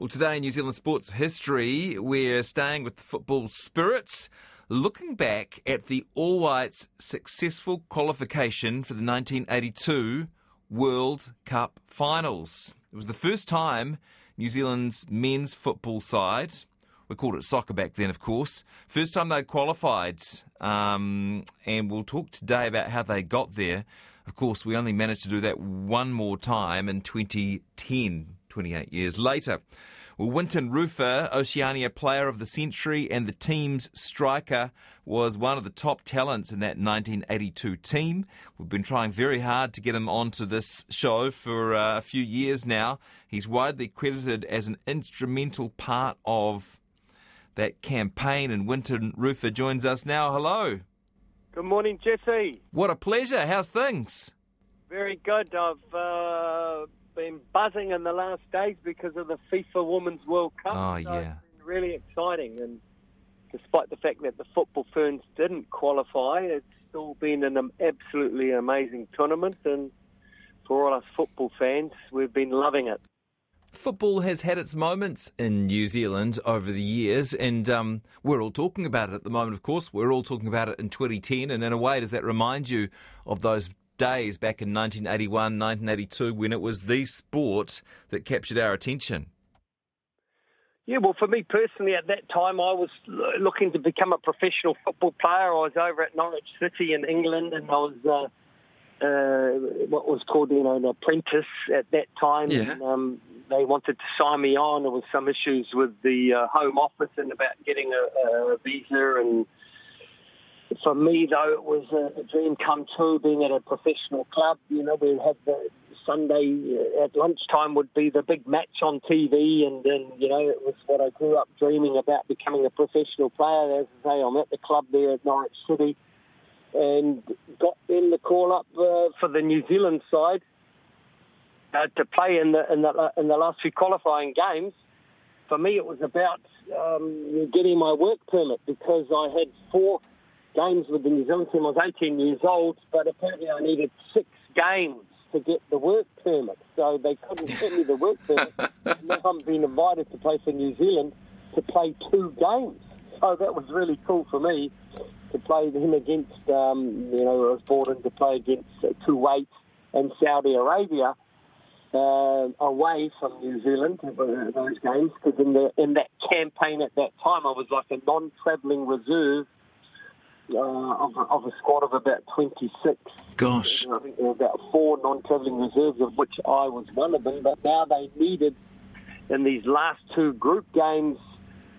Well, today in New Zealand sports history, we're staying with the football spirits, looking back at the All Whites' successful qualification for the 1982 World Cup finals. It was the first time New Zealand's men's football side, we called it soccer back then, of course, first time they qualified. Um, and we'll talk today about how they got there. Of course, we only managed to do that one more time in 2010. 28 years later. Well, Wynton Rufer, Oceania Player of the Century and the team's striker, was one of the top talents in that 1982 team. We've been trying very hard to get him onto this show for uh, a few years now. He's widely credited as an instrumental part of that campaign, and Wynton Rufer joins us now. Hello. Good morning, Jesse. What a pleasure. How's things? Very good. I've uh, been buzzing in the last days because of the FIFA Women's World Cup. Oh, so yeah. Really exciting. And despite the fact that the football ferns didn't qualify, it's still been an absolutely amazing tournament. And for all us football fans, we've been loving it. Football has had its moments in New Zealand over the years, and um, we're all talking about it at the moment, of course. We're all talking about it in 2010, and in a way, does that remind you of those days back in 1981, 1982, when it was the sport that captured our attention? Yeah, well, for me personally, at that time, I was looking to become a professional football player. I was over at Norwich City in England, and I was uh, uh, what was called, you know, an apprentice at that time. Yeah. And, um, they wanted to sign me on. There was some issues with the uh, Home Office and about getting a, a visa. And for me, though, it was a, dream come true being at a professional club. You know, we had the Sunday uh, at lunchtime would be the big match on TV, and then you know it was what I grew up dreaming about becoming a professional player. As I say, I'm at the club there at Norwich City, and got in the call up uh, for the New Zealand side uh, to play in the in the in the last few qualifying games. For me, it was about um, getting my work permit because I had four games with the New Zealand team. I was 18 years old, but apparently I needed six games to get the work permit. So they couldn't get me the work permit. now I'm being invited to play for New Zealand to play two games. So that was really cool for me to play him against, um, you know, I was brought in to play against uh, Kuwait and Saudi Arabia. Uh, away from New Zealand, uh, those games, because in the in that campaign at that time, I was like a non-travelling reserve uh, of, a, of a squad of about 26. Gosh. I think there were about four non-travelling reserves, of which I was one of them. But now they needed, in these last two group games,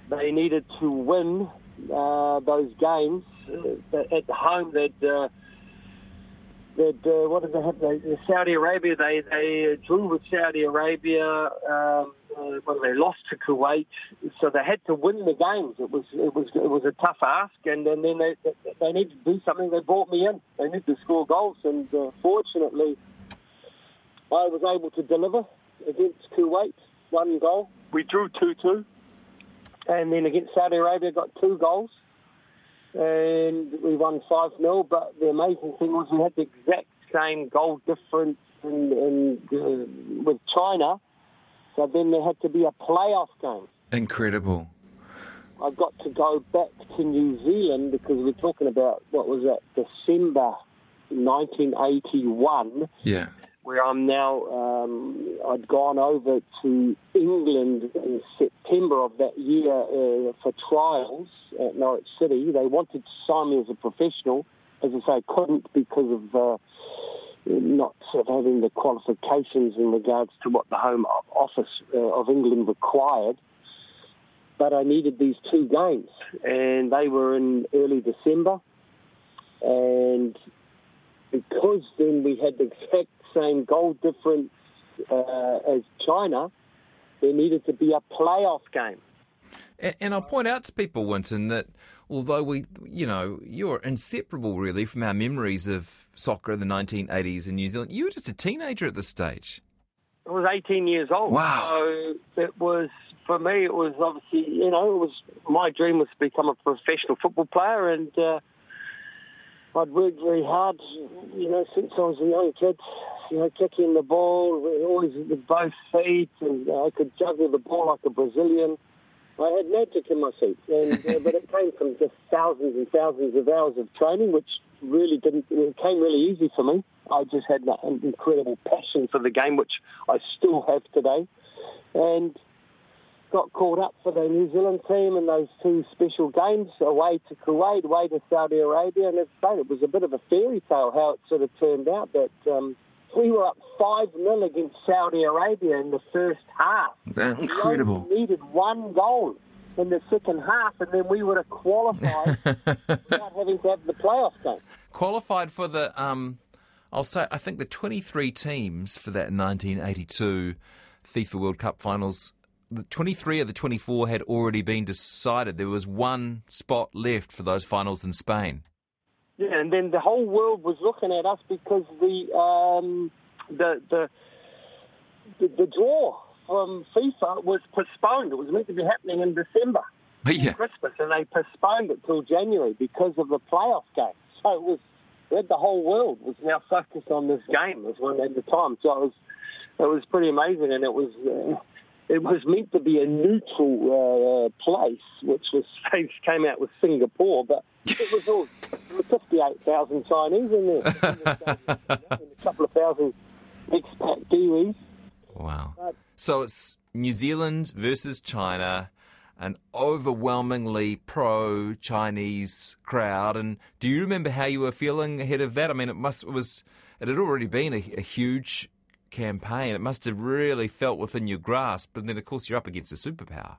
they needed to win uh, those games. Uh, at home, they'd, uh, they'd uh, what did they have? They, Saudi Arabia, they, they drew with Saudi Arabia. Um, uh, well, they lost to Kuwait, so they had to win the games. It was it was it was a tough ask, and, and then they they needed to do something. They brought me in. They needed to score goals, and uh, fortunately, I was able to deliver against Kuwait. One goal. We drew two two, and then against Saudi Arabia, got two goals, and we won five 0 But the amazing thing was we had the exact same goal difference in, in, uh, with China. So then there had to be a playoff game. Incredible. I got to go back to New Zealand because we're talking about what was that December 1981, Yeah. where I'm now. Um, I'd gone over to England in September of that year uh, for trials at Norwich City. They wanted to sign me as a professional. As I say, I couldn't because of. Uh, not sort of having the qualifications in regards to what the Home Office uh, of England required. But I needed these two games, and they were in early December. And because then we had the exact same goal difference uh, as China, there needed to be a playoff game. And I'll point out to people, Wynton, that although we, you know, you're inseparable really from our memories of soccer in the 1980s in New Zealand, you were just a teenager at this stage. I was 18 years old. Wow. So it was, for me, it was obviously, you know, it was my dream was to become a professional football player. And uh, I'd worked very hard, you know, since I was a young kid. You know, kicking the ball, always with both feet, and I could juggle the ball like a Brazilian. I had magic in my feet, and uh, but it came from just thousands and thousands of hours of training, which really didn't. It came really easy for me. I just had an incredible passion for the game, which I still have today, and got called up for the New Zealand team in those two special games away to Kuwait, away to Saudi Arabia, and it's it was a bit of a fairy tale how it sort of turned out that um, we were up 5 0 against Saudi Arabia in the first half. That's incredible. We needed one goal in the second half, and then we would have qualified without having to have the playoff game. Qualified for the, um, I'll say, I think the 23 teams for that 1982 FIFA World Cup finals the 23 of the 24 had already been decided. There was one spot left for those finals in Spain. Yeah, and then the whole world was looking at us because the um, the, the the the draw from FIFA was postponed. It was meant to be happening in December, yeah. Christmas, and they postponed it till January because of the playoff game. So it was the whole world was now focused on this game as one at the time. So it was it was pretty amazing, and it was. Uh, it was meant to be a neutral uh, place, which was came out with Singapore, but it was all fifty-eight thousand Chinese in there, and a couple of thousand expat Kiwis. Wow! But, so it's New Zealand versus China, an overwhelmingly pro-Chinese crowd. And do you remember how you were feeling ahead of that? I mean, it must it was it had already been a, a huge campaign. It must have really felt within your grasp, but then, of course, you're up against a superpower.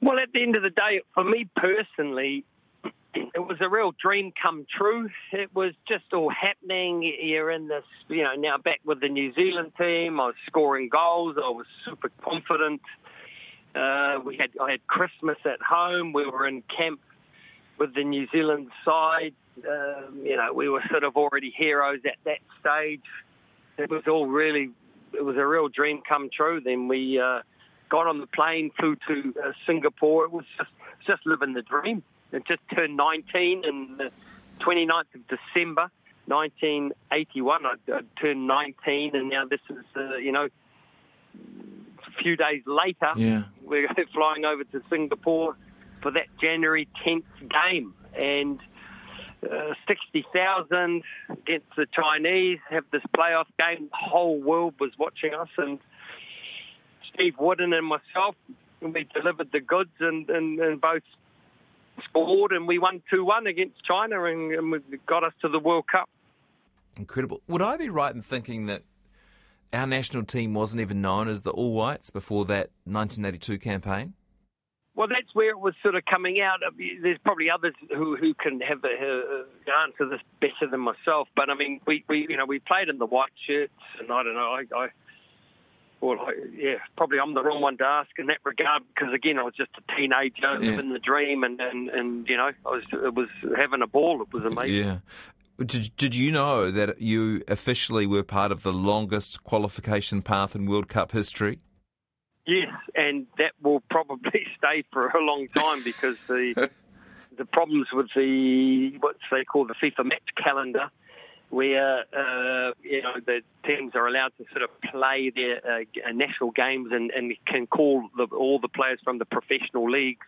Well, at the end of the day, for me personally, it was a real dream come true. It was just all happening. You're in this, you know, now back with the New Zealand team. I was scoring goals. I was super confident. Uh, we had I had Christmas at home. We were in camp with the New Zealand side. Um, you know, we were sort of already heroes at that stage it was all really, it was a real dream come true. Then we uh, got on the plane, flew to uh, Singapore. It was just, just living the dream. It just turned 19 and the 29th of December 1981. I, I turned 19, and now this is, uh, you know, a few days later, yeah. we're flying over to Singapore for that January 10th game. And uh, 60,000 against the Chinese, have this playoff game. The whole world was watching us, and Steve Wooddin and myself, we delivered the goods and, and, and both scored, and we won 2 1 against China and, and got us to the World Cup. Incredible. Would I be right in thinking that our national team wasn't even known as the All Whites before that 1982 campaign? Well, that's where it was sort of coming out. There's probably others who who can have a, answer this better than myself. But I mean, we, we you know we played in the white shirts, and I don't know. I, I well, yeah, probably I'm the wrong one to ask in that regard because again, I was just a teenager yeah. living the dream, and, and and you know, I was it was having a ball. It was amazing. Yeah. Did, did you know that you officially were part of the longest qualification path in World Cup history? Yes, and that will probably stay for a long time because the the problems with the what they call the FIFA match calendar, where uh, you know the teams are allowed to sort of play their uh, national games and, and can call the, all the players from the professional leagues.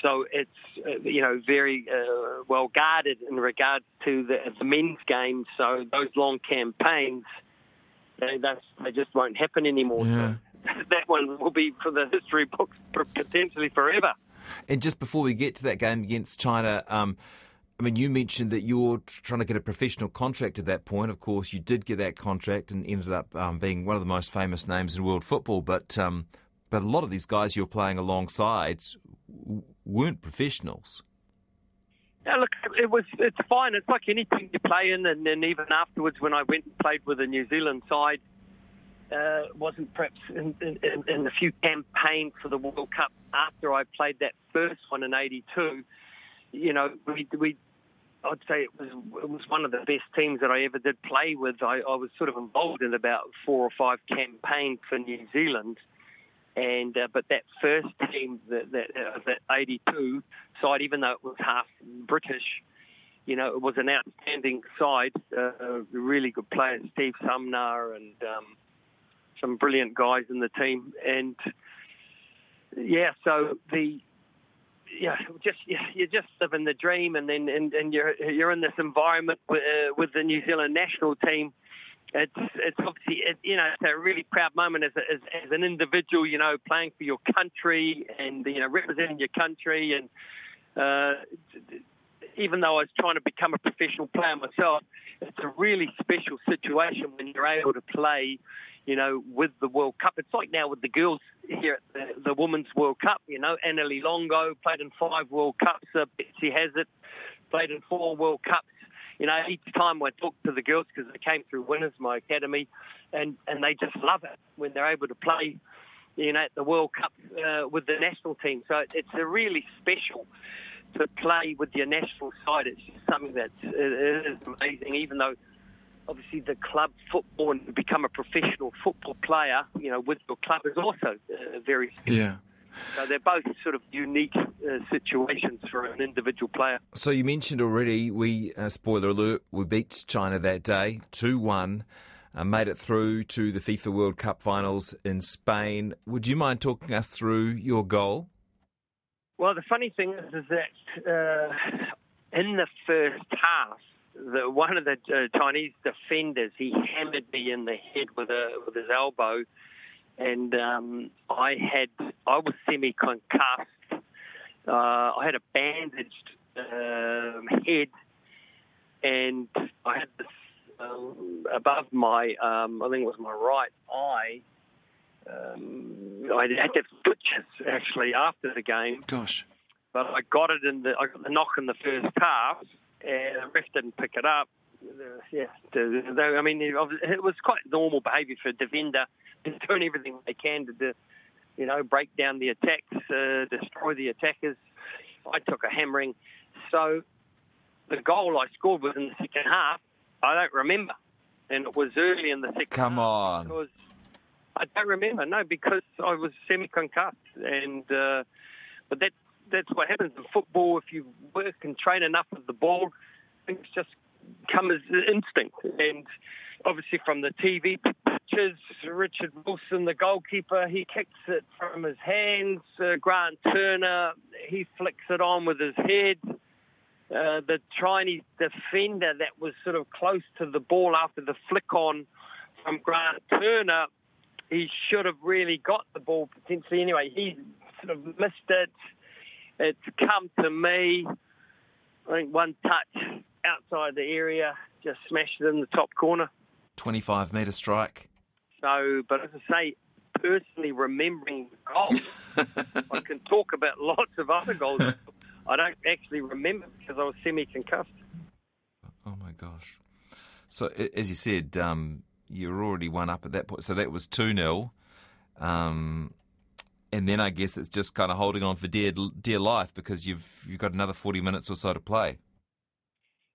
So it's uh, you know very uh, well guarded in regards to the, the men's games. So those long campaigns, they, they just won't happen anymore. Yeah. So that one will be for the history books potentially forever. And just before we get to that game against China, um, I mean, you mentioned that you were trying to get a professional contract at that point. Of course, you did get that contract and ended up um, being one of the most famous names in world football. But um, but a lot of these guys you were playing alongside weren't professionals. Yeah, look, it was it's fine. It's like anything you play in, and then even afterwards, when I went and played with the New Zealand side, uh, wasn't perhaps in, in, in, the few campaigns for the World Cup after I played that first one in '82. You know, we, we I'd say it was it was one of the best teams that I ever did play with. I, I was sort of involved in about four or five campaigns for New Zealand, and uh, but that first team, that that, uh, that '82 side, even though it was half British, you know, it was an outstanding side. Uh, really good players, Steve Sumner and um, some brilliant guys in the team. And yeah, so the yeah, just you you're just living the dream, and then and, and you're you're in this environment with, uh, with the New Zealand national team. It's it's obviously it, you know it's a really proud moment as, a, as as an individual, you know, playing for your country and you know representing your country and. Uh, even though I was trying to become a professional player myself, it's a really special situation when you're able to play, you know, with the World Cup. It's like now with the girls here at the, the Women's World Cup, you know, Annalie Longo played in five World Cups, uh, Betsy Hassett played in four World Cups. You know, each time I talk to the girls because they came through Winners, my academy, and, and they just love it when they're able to play, you know, at the World Cup uh, with the national team. So it's a really special to play with your national side. It's something that is amazing, even though obviously the club football and become a professional football player, you know, with your club is also uh, very special. Yeah. So they're both sort of unique uh, situations for an individual player. So you mentioned already, we uh, spoiler alert, we beat China that day, two one. Uh, made it through to the FIFA World Cup finals in Spain. Would you mind talking us through your goal? Well, the funny thing is, is that uh, in the first half, the, one of the uh, Chinese defenders he hammered me in the head with a with his elbow, and um, I had I was semi concussed. Uh, I had a bandaged um, head, and I had this um, above my um, I think it was my right eye um, I had to stitches actually after the game. Gosh. But I got it in the I got the knock in the first half, and the ref didn't pick it up. Yeah, I mean, it was quite normal behaviour for a defender, doing everything they can to, do, you know, break down the attacks, uh, destroy the attackers. I took a hammering, so the goal I scored was in the second half. I don't remember, and it was early in the second. Come on. I don't remember, no, because I was semi-concussed, and uh, but that that's what happens in football. If you work and train enough with the ball, things just come as instinct. And obviously, from the TV pictures, Richard Wilson, the goalkeeper, he kicks it from his hands. Uh, Grant Turner, he flicks it on with his head. Uh, the Chinese defender that was sort of close to the ball after the flick on from Grant Turner he should have really got the ball potentially. Anyway, he sort of missed it. It's come to me. I think one touch outside the area, just smashed it in the top corner. 25 metre strike. So, but as I say, personally remembering goals, I can talk about lots of other goals. I don't actually remember because I was semi concussed. Oh my gosh. So, as you said, um, you're already one up at that point. So that was 2 0. Um, and then I guess it's just kind of holding on for dear dear life because you've you've got another 40 minutes or so to play.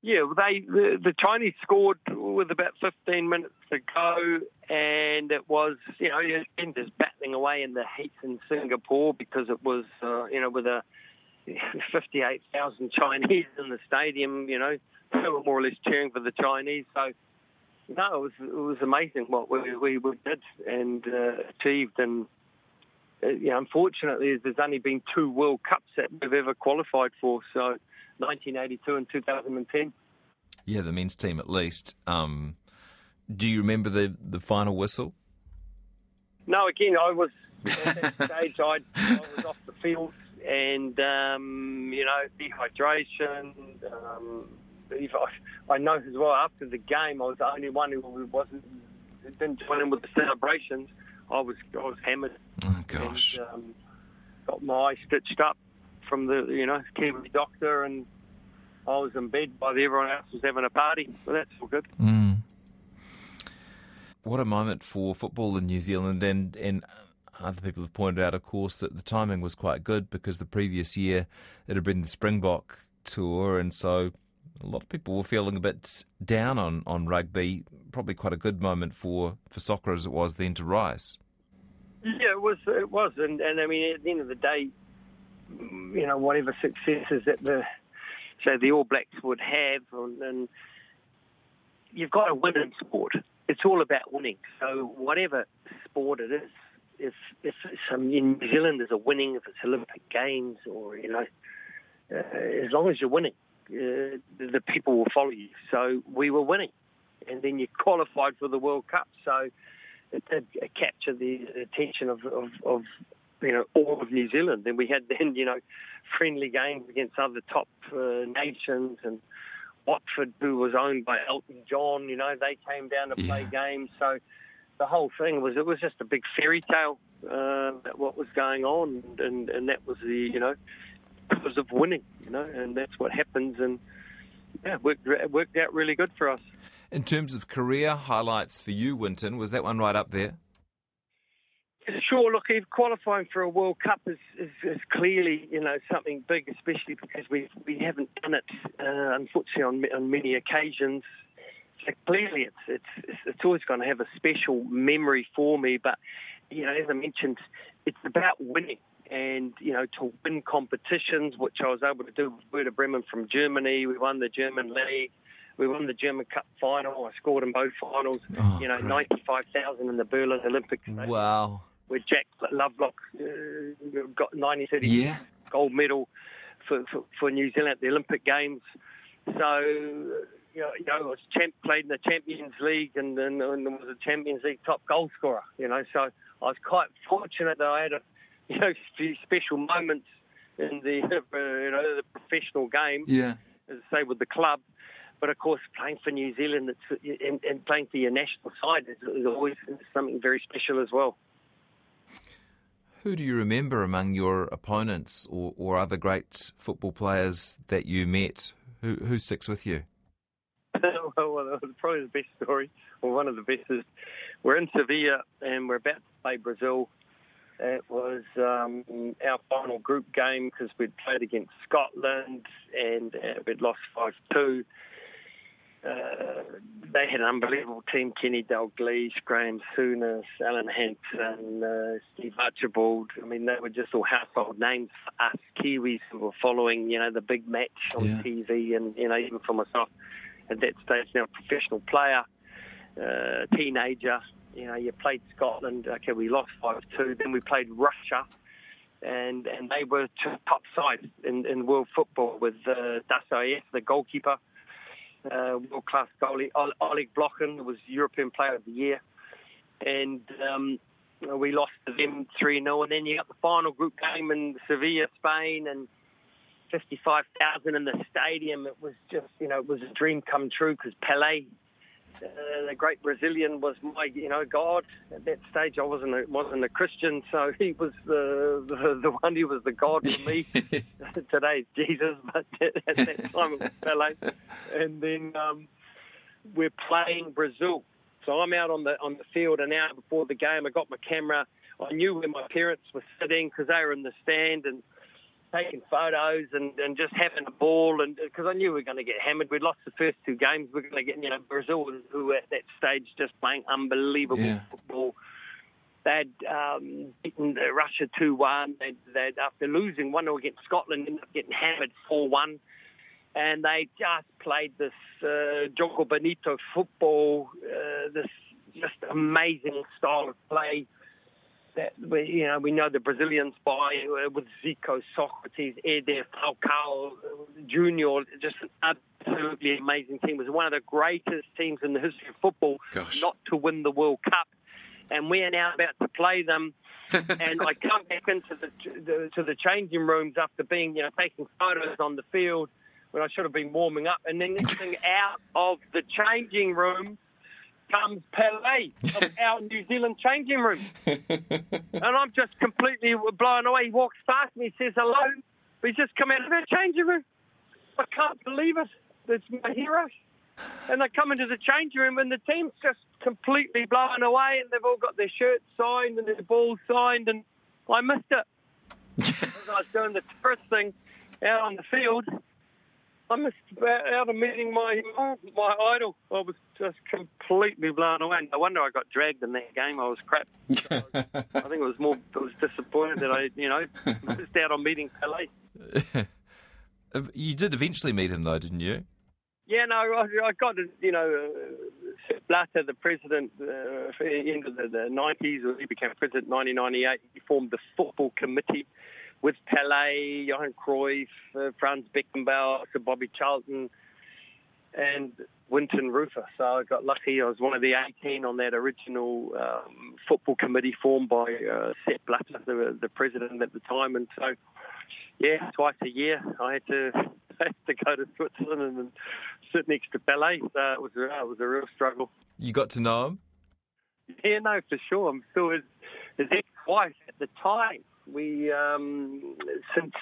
Yeah, they the, the Chinese scored with about 15 minutes to go, and it was you know been just battling away in the heat in Singapore because it was uh, you know with a 58,000 Chinese in the stadium, you know, they were more or less cheering for the Chinese. So no, it was it was amazing what we we, we did and uh, achieved, and uh, yeah, unfortunately, there's only been two World Cups that we've ever qualified for. So, 1982 and 2010. Yeah, the men's team at least. Um, do you remember the the final whistle? No, again, I was at that stage. I, I was off the field, and um, you know, dehydration. Um, if I, I know as well after the game, I was the only one who wasn't didn't join in with the celebrations. I was I was hammered. Oh gosh! And, um, got my eye stitched up from the you know Kiwi doctor, and I was in bed while everyone else was having a party. So that's all good. Mm. What a moment for football in New Zealand, and and other people have pointed out, of course, that the timing was quite good because the previous year it had been the Springbok tour, and so a lot of people were feeling a bit down on, on rugby. Probably quite a good moment for, for soccer as it was then to rise. Yeah, it was. It was, and, and I mean, at the end of the day, you know, whatever successes that the say the All Blacks would have, and, and you've got to win in sport. It's all about winning. So whatever sport it is, if if some in New Zealand is a winning, if it's Olympic Games or you know, uh, as long as you're winning, uh, the people will follow you. So we were winning, and then you qualified for the World Cup. So it did capture the attention of, of, of you know all of New Zealand. Then we had then you know friendly games against other top uh, nations and Watford, who was owned by Elton John. You know they came down to play games. So the whole thing was it was just a big fairy tale uh, what was going on, and and that was the you know because of winning, you know, and that's what happens, and yeah, worked worked out really good for us. In terms of career highlights for you, Wynton, was that one right up there? Sure. Look, qualifying for a World Cup is, is, is, clearly, you know, something big, especially because we we haven't done it, uh, unfortunately, on, on many occasions. So clearly, it's it's it's always going to have a special memory for me. But you know, as I mentioned, it's about winning, and you know, to win competitions, which I was able to do with Werder Bremen from Germany. We won the German league. We won the German Cup final. I scored in both finals. Oh, you know, ninety-five thousand in the Berlin Olympics. Wow. Where Jack Lovelock uh, got 1930 yeah. gold medal for, for, for New Zealand at the Olympic Games. So you know, you know, I was champ, played in the Champions League and, and, and was a Champions League top goal scorer. You know, so I was quite fortunate that I had a you know few special moments in the you know the professional game. Yeah, as I say with the club. But of course, playing for New Zealand and, and playing for your national side is, is always something very special as well. Who do you remember among your opponents or, or other great football players that you met? Who, who sticks with you? well, probably the best story, or one of the best, is we're in Sevilla and we're about to play Brazil. It was um, our final group game because we'd played against Scotland and uh, we'd lost 5 2. Uh, they had an unbelievable team Kenny Dalglish, Graeme Souness, Alan Hansen, uh, Steve Archibald. I mean, they were just all household names for us Kiwis who were following, you know, the big match on yeah. TV and, you know, even for myself at that stage now a professional player, uh, teenager. You know, you played Scotland. Okay, we lost five two. Then we played Russia, and and they were top side in, in world football with uh, Dasayev, the goalkeeper, uh, world class goalie. Oleg Blokhin was European Player of the Year, and um, we lost to them three 0 And then you got the final group game in Sevilla, Spain, and 55,000 in the stadium. It was just, you know, it was a dream come true because Pele, uh, the great Brazilian, was my, you know, God. At that stage, I wasn't a, wasn't a Christian, so he was the, the, the one. He was the God for me. Today, Jesus, but at that time it was Pele. And then um, we're playing Brazil. So I'm out on the on the field an hour before the game. I got my camera. I knew where my parents were sitting because they were in the stand and taking photos and, and just having a ball. And because I knew we were going to get hammered, we'd lost the first two games. We are going to get, you know, Brazil, who were at that stage just playing unbelievable yeah. football. They'd um, beaten Russia 2 1. They'd, they'd, after losing 1 0 against Scotland, ended up getting hammered 4 1. And they just played this uh, Jogo Bonito football, uh, this just amazing style of play that we, you know we know the Brazilians by uh, with Zico, Socrates, Eder, Falcao, Junior, just an absolutely amazing team. It was one of the greatest teams in the history of football Gosh. not to win the World Cup, and we are now about to play them. and I come back into the, the to the changing rooms after being you know taking photos on the field when I should have been warming up, and then next thing out of the changing room comes Pele of our New Zealand changing room. and I'm just completely blown away. He walks past me, says hello. He's just come out of our changing room. I can't believe it. It's my hero. And they come into the changing room, and the team's just completely blown away, and they've all got their shirts signed and their balls signed, and I missed it. I was doing the first thing out on the field, I missed out of meeting my my idol. I was just completely blown away. No wonder I got dragged in that game. I was crap. I, was, I think it was more. I was disappointed that I, you know, missed out on meeting Pele. You did eventually meet him, though, didn't you? Yeah, no, I, I got to, you know, uh, Blatter, the president, uh, end of the, the 90s, he became president in 1998, he formed the football committee with Pele, Johan Cruyff, uh, Franz Beckenbauer, Sir Bobby Charlton, and Wynton Rufer. So I got lucky. I was one of the 18 on that original um, football committee formed by uh, Sepp Blatter, the, the president at the time. And so, yeah, twice a year I had to I had to go to Switzerland and sit next to Pele. So it was, uh, it was a real struggle. You got to know him? Yeah, no, for sure. I'm still his, his ex-wife at the time. We um, since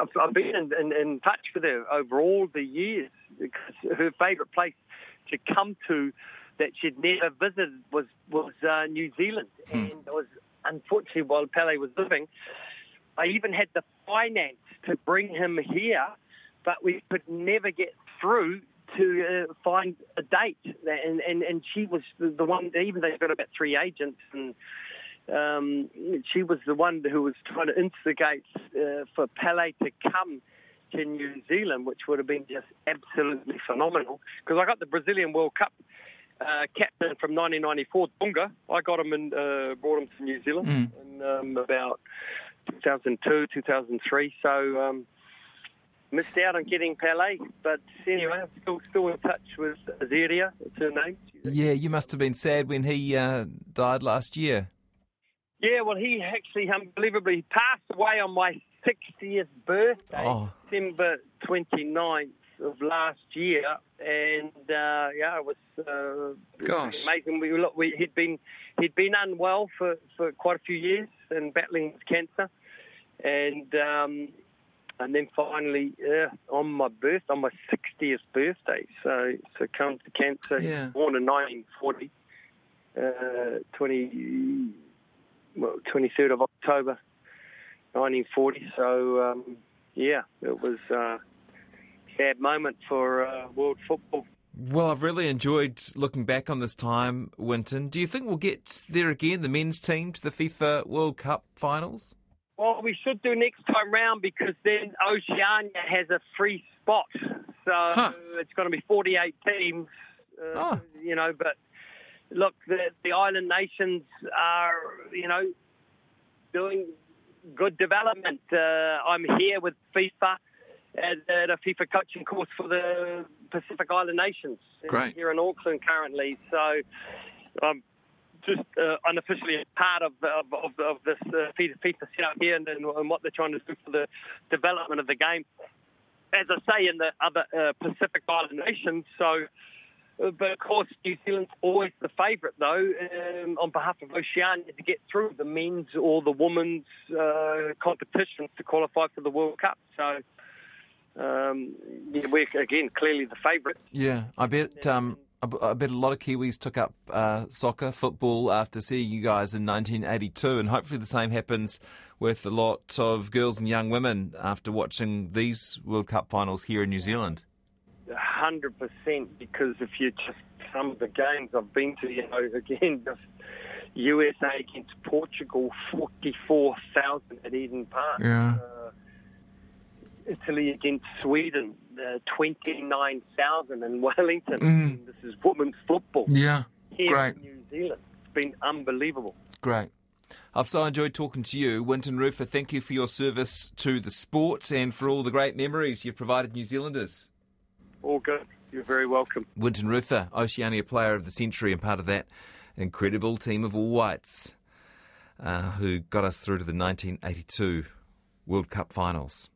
I've, I've been in, in, in touch with her over all the years. Because her favourite place to come to that she'd never visited was was uh, New Zealand, and it was unfortunately while Pele was living, I even had the finance to bring him here, but we could never get through to uh, find a date. And, and, and she was the, the one, even though they've got about three agents, and um, she was the one who was trying to instigate uh, for Pele to come to New Zealand, which would have been just absolutely phenomenal. Because I got the Brazilian World Cup uh, captain from 1994, Dunga. I got him and uh, brought him to New Zealand in um, about 2002, 2003. So um, missed out on getting Pele, but anyway, I'm still still in touch with Azeria. It's her name. Yeah, you must have been sad when he uh, died last year. Yeah, well, he actually unbelievably passed away on my 60th birthday, Oh. December 29th of last year, and uh, yeah, it was uh, Gosh. amazing. We, look, we, he'd been he'd been unwell for, for quite a few years and battling cancer, and um, and then finally uh, on my birth on my 60th birthday, so succumbed to cancer. Yeah. Born in 1940, uh, 20 well, 23rd of October, 1940. So, um, yeah, it was a sad moment for uh, world football. Well, I've really enjoyed looking back on this time, Wynton. Do you think we'll get there again, the men's team, to the FIFA World Cup finals? Well, we should do next time round because then Oceania has a free spot. So Huh. it's going to be 48 teams, uh, Oh. you know, but look, the, the island nations are, you know, doing good development. Uh, I'm here with FIFA at, at a FIFA coaching course for the Pacific Island nations Great. here in Auckland currently. So I'm just uh, unofficially a part of, of, of, of this uh, FIFA, FIFA setup here and, and what they're trying to do for the development of the game. As I say, in the other uh, Pacific Island nations, so but of course, New Zealand's always the favourite, though, um, on behalf of Oceania to get through the men's or the women's uh, competitions to qualify for the World Cup. So, um, yeah, we're again clearly the favourites. Yeah, I bet. Um, I bet a lot of Kiwis took up uh, soccer, football after seeing you guys in 1982, and hopefully the same happens with a lot of girls and young women after watching these World Cup finals here in New Zealand. Hundred percent because if you just some of the games I've been to, you know, again just USA against Portugal, forty four thousand at Eden Park. Yeah. Uh, Italy against Sweden, uh, twenty nine thousand in Wellington. Mm. This is women's football Yeah, here great. in New Zealand. It's been unbelievable. great. I've so enjoyed talking to you, Wynton Rufer. Thank you for your service to the sport and for all the great memories you've provided New Zealanders. All good. You're very welcome. Wynton Rufer, Oceania Player of the Century, and part of that incredible team of all whites uh, who got us through to the 1982 World Cup finals.